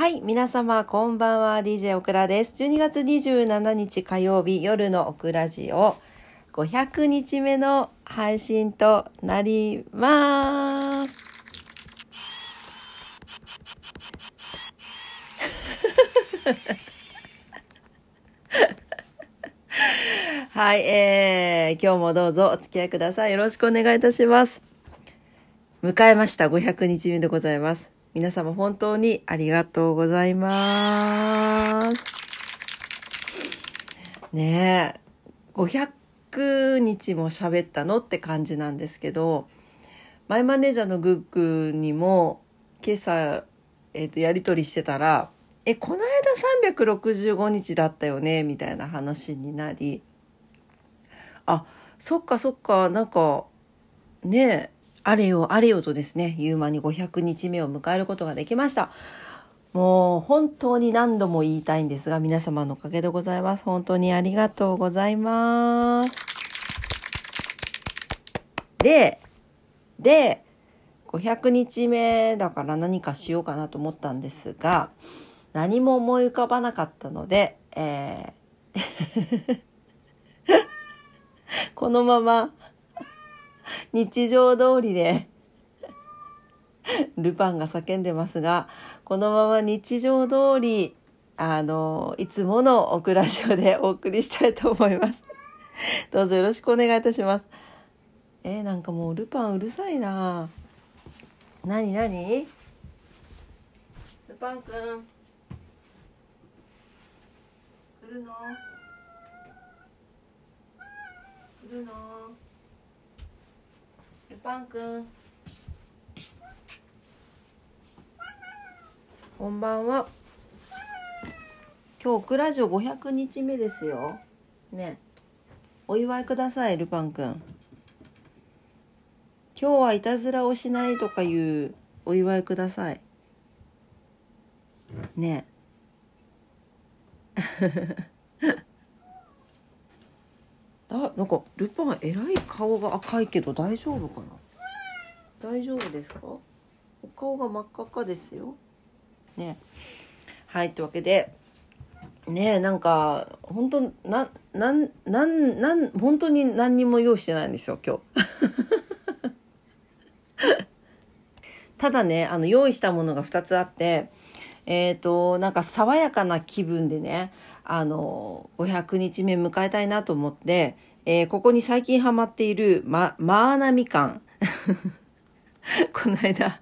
はい、皆様こんばんは、DJ オクラです。12月27日火曜日夜のオクラジオ500日目の配信となります。はい、えー、今日もどうぞお付き合いください。よろしくお願いいたします。迎えました。500日目でございます。皆様本当にありがとうございます。ねえ、500日も喋ったのって感じなんですけど、マイマネージャーのグッグにも今朝、えっ、と、やりとりしてたら、え、この間365日だったよねみたいな話になり、あ、そっかそっか、なんか、ねえ、あれよあれよとですね、ゆうまに500日目を迎えることができました。もう本当に何度も言いたいんですが、皆様のおかげでございます。本当にありがとうございます。で、で、500日目だから何かしようかなと思ったんですが、何も思い浮かばなかったので、えー このまま 日常通りで ルパンが叫んでますがこのまま日常通りあのいつものオクラジオでお送りしたいと思います。どうぞよろしくお願いいたします。えー、なんかもうルパンうるさいな。なになにルパンくん。来るの？来るの？ルパンくん。こんばんは。今日クラジオ500日目ですよ。ね。お祝いくださいルパンくん。今日はいたずらをしないとかいうお祝いください。ね。だなんかルパンえらい顔が赤いけど大丈夫かな？大丈夫ですか？お顔が真っ赤っかですよ。ね。はいというわけでねなんか本当ななんなんなん本当に何にも用意してないんですよ今日。ただねあの用意したものが2つあってえっ、となんか爽やかな気分でねあの500日目迎えたいなと思って、えーここに最近ハマっているまマーナみかん。この間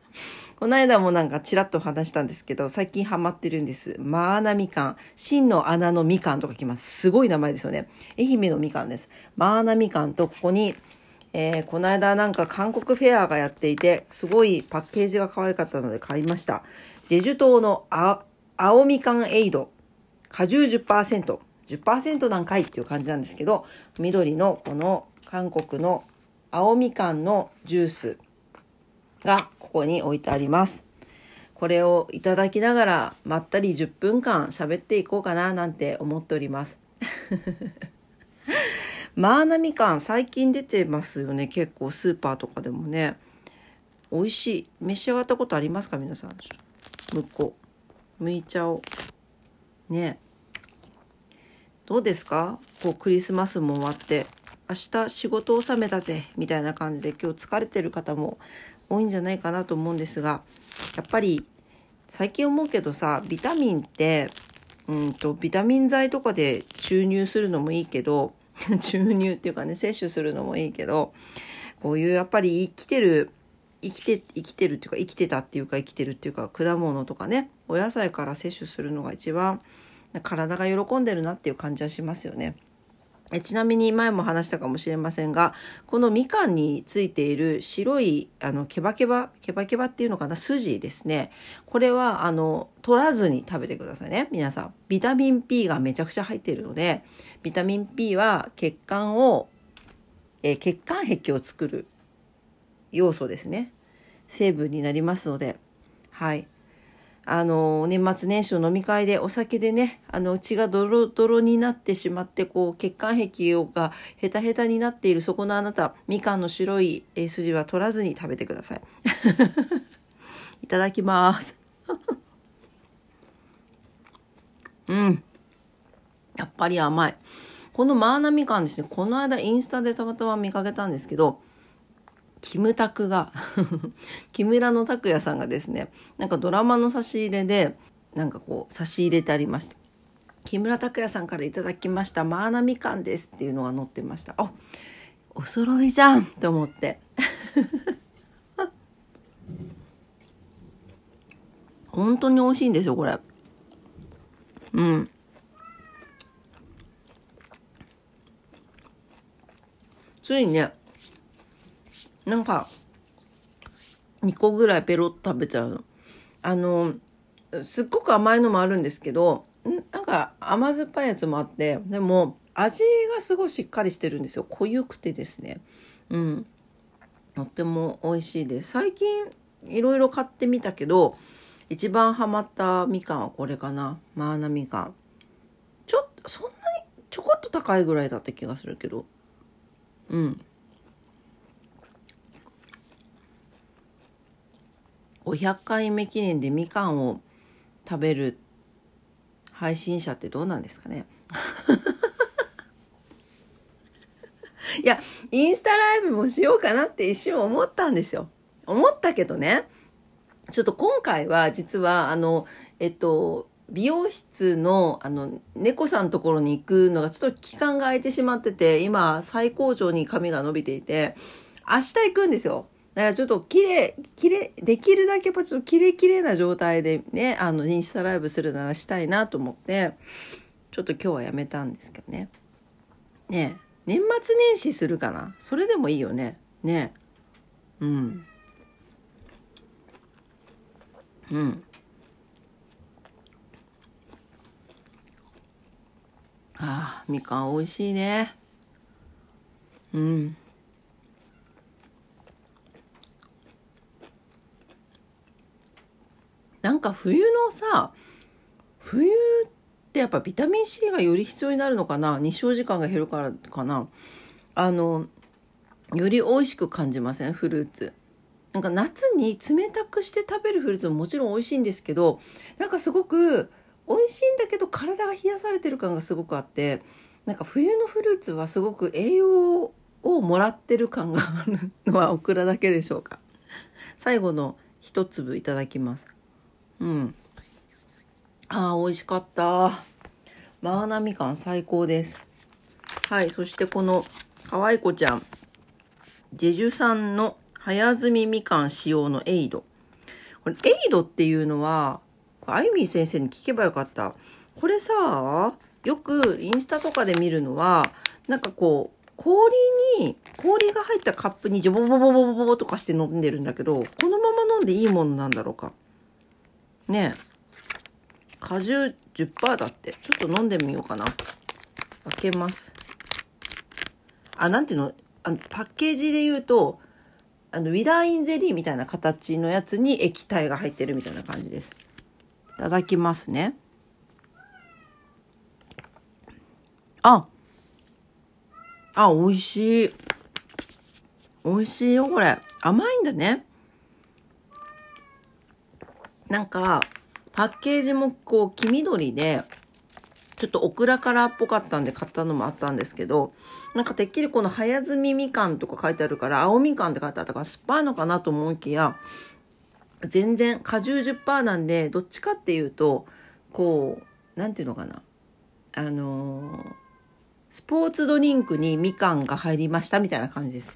この間もなんかちらっと話したんですけど最近ハマってるんです。マーナみかん。真の穴のみかんとかきます。すごい名前ですよね。愛媛のみかんです。マーナみかんとここにえーこの間なんか韓国フェアがやっていてすごいパッケージが可愛かったので買いました。ジェジュ島のあ青みかんエイド。果汁 10%10% なんかいっていう感じなんですけど緑のこの韓国の青みかんのジュースがここに置いてあります。これをいただきながらまったり10分間喋っていこうかななんて思っております。マーナみかん最近出てますよね。結構スーパーとかでもね。美味しい。召し上がったことありますか？皆さん。向こう。剥いちゃおう。ね。どうですか？こうクリスマスも終わって明日仕事納めだぜみたいな感じで今日疲れてる方も多いんじゃないかなと思うんですがやっぱり最近思うけどさビタミンってうんとビタミン剤とかで注入するのもいいけど 注入っていうかね摂取するのもいいけどこういうやっぱり生きてる生きて生きてるっていうか生きてたっていうか生きてるっていうか果物とかねお野菜から摂取するのが一番体が喜んでるなっていう感じはしますよね。えちなみに前も話したかもしれませんがこのみかんについている白いあのケバケバケバケバっていうのかな筋ですね。これはあの取らずに食べてくださいね。皆さん。ビタミン P がめちゃくちゃ入っているのでビタミン P は血管を、え血管壁を作る要素ですね。成分になりますので。はい。あの年末年始の飲み会でお酒でねあの血がドロドロになってしまってこう血管壁がヘタヘタになっているそこのあなたみかんの白い筋は取らずに食べてください いただきます うん。やっぱり甘い。このマーナみかんですね、この間インスタでたまたま見かけたんですけど、キムタクが 木村の拓哉さんがですね、なんかドラマの差し入れで、なんかこう差し入れてありました。木村拓哉さんからいただきましたマーナみかんですっていうのが載ってました。あお揃いじゃんと思って。本当に美味しいんですよ、これ。うん。ついね、なんか、2個ぐらいペロッと食べちゃうの。あの、すっごく甘いのもあるんですけど、なんか甘酸っぱいやつもあって、でも味がすごいしっかりしてるんですよ。濃ゆくてですね。うん。とっても美味しいです。最近いろいろ買ってみたけど、一番ハマったみかんはこれかな。マーナみかん。ちょっと、そんなにちょこっと高いぐらいだった気がするけど。うん。500回目記念でみかんを食べる配信者ってどうなんですかね いや、インスタライブもしようかなって一瞬思ったんですよ。思ったけどね。ちょっと今回は実はあの、えっと、美容室の、あの、猫さんのところに行くのがちょっと期間が空いてしまってて、今、最高潮に髪が伸びていて、明日行くんですよ。だからちょっと綺麗、綺麗、できるだけやっぱちょっと綺麗綺麗な状態でね、あの、インスタライブするならしたいなと思って、ちょっと今日はやめたんですけどね。ね年末年始するかな？それでもいいよね。ねうん。うん。ああ、みかん美味しいね。うん。なんか冬のさ、冬ってやっぱビタミン C がより必要になるのかな？日照時間が減るからかな？あの、より美味しく感じません？フルーツ。なんか夏に冷たくして食べるフルーツももちろん美味しいんですけど、なんかすごく美味しいんだけど体が冷やされてる感がすごくあってなんか冬のフルーツはすごく栄養をもらってる感があるのはオクラだけでしょうか？最後の一粒いただきます。うん。あー美味しかった。マーナみかん最高です。はいそしてこのかわいこちゃん。ジェジュ産の早摘みみかん使用のエイド。これエイドっていうのはあゆみ先生に聞けばよかった。これさ、よくインスタとかで見るのは、なんかこう、氷に、氷が入ったカップにジョボボボボボボとかして飲んでるんだけど、このまま飲んでいいものなんだろうか。ねえ。果汁10%だって。ちょっと飲んでみようかな。開けます。あ、なんていうの？あのパッケージで言うと、あの、ウィダーインゼリーみたいな形のやつに液体が入ってるみたいな感じです。いただきますね。ああ、美味しい。美味しいよ、これ。甘いんだね。なんか、パッケージもこう、黄緑で、ちょっとオクラカラーっぽかったんで買ったのもあったんですけど、なんかてっきりこの早摘みみかんとか書いてあるから、青みかんって書いてあったから酸っぱいのかなと思いきや、全然果汁10%なんでどっちかっていうとこう何て言うのかな。あのー、スポーツドリンクにみかんが入りましたみたいな感じです。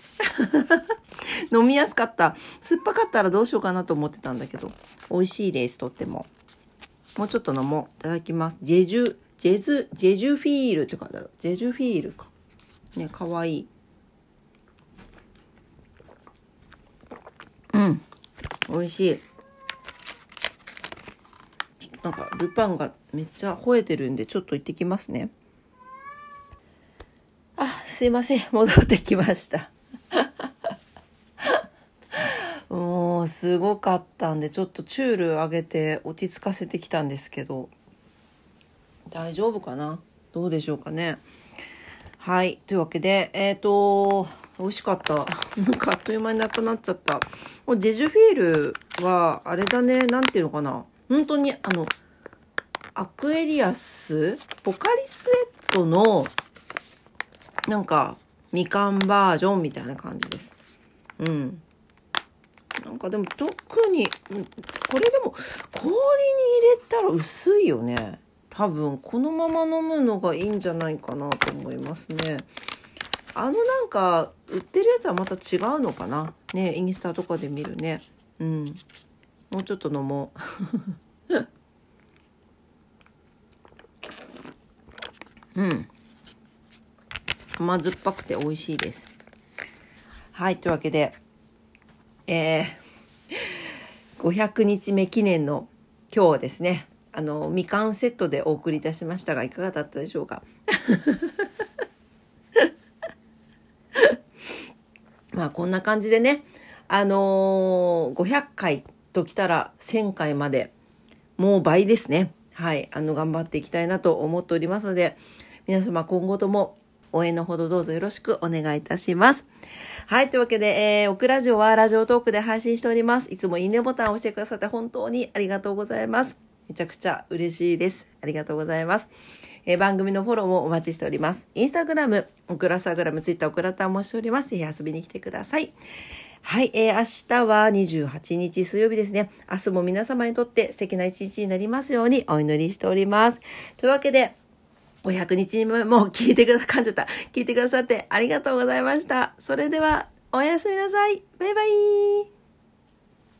飲みやすかった。酸っぱかったらどうしようかなと思ってたんだけど。美味しいですとっても。もうちょっと飲もう。いただきます。ジェジュジェズジェジュフィールって書いてある。ジェジュフィールか。ねかわいい。うん。美味しい。なんかルパンがめっちゃ吠えてるんでちょっと行ってきますね。すいません戻ってきました もうすごかったんでちょっとチュール上げて落ち着かせてきたんですけど大丈夫かな？どうでしょうかね？はい。というわけで、えっ、ー、と、美味しかった。なんかあっという間になくなっちゃった。もうジェジュフィールは、あれだね、なんていうのかな？本当に、あの、アクエリアス？ポカリスエットのなんかみかんバージョンみたいな感じです。うん。なんかでも特に、これでも氷に入れたら薄いよね。多分このまま飲むのがいいんじゃないかなと思いますね。あのなんか売ってるやつはまた違うのかな。ね、インスタとかで見るね。うん。もうちょっと飲もう。うん。甘酸っぱくて美味しいです。はい、というわけで、えー、500日目記念の今日はですね、あの、みかんセットでお送りいたしましたが、いかがだったでしょうか？まあ、こんな感じでね、あのー、500回ときたら1000回まで、もう倍ですね。はい、あの、頑張っていきたいなと思っておりますので、皆様今後とも応援のほどどうぞよろしくお願いいたします。はい。というわけで、えー、オクラジオはラジオトークで配信しております。いつもいいねボタンを押してくださって本当にありがとうございます。めちゃくちゃ嬉しいです。ありがとうございます。えー、番組のフォローもお待ちしております。インスタグラム、オクラスタグラム、ツイッター、オクラタンもしております。ぜひ遊びに来てください。はい、えー、明日は28日水曜日ですね。明日も皆様にとって素敵な一日になりますようにお祈りしております。というわけで、お百日にも聞いてくださっちゃった。聞いてくださってありがとうございました。それでは、おやすみなさい。バイバイ。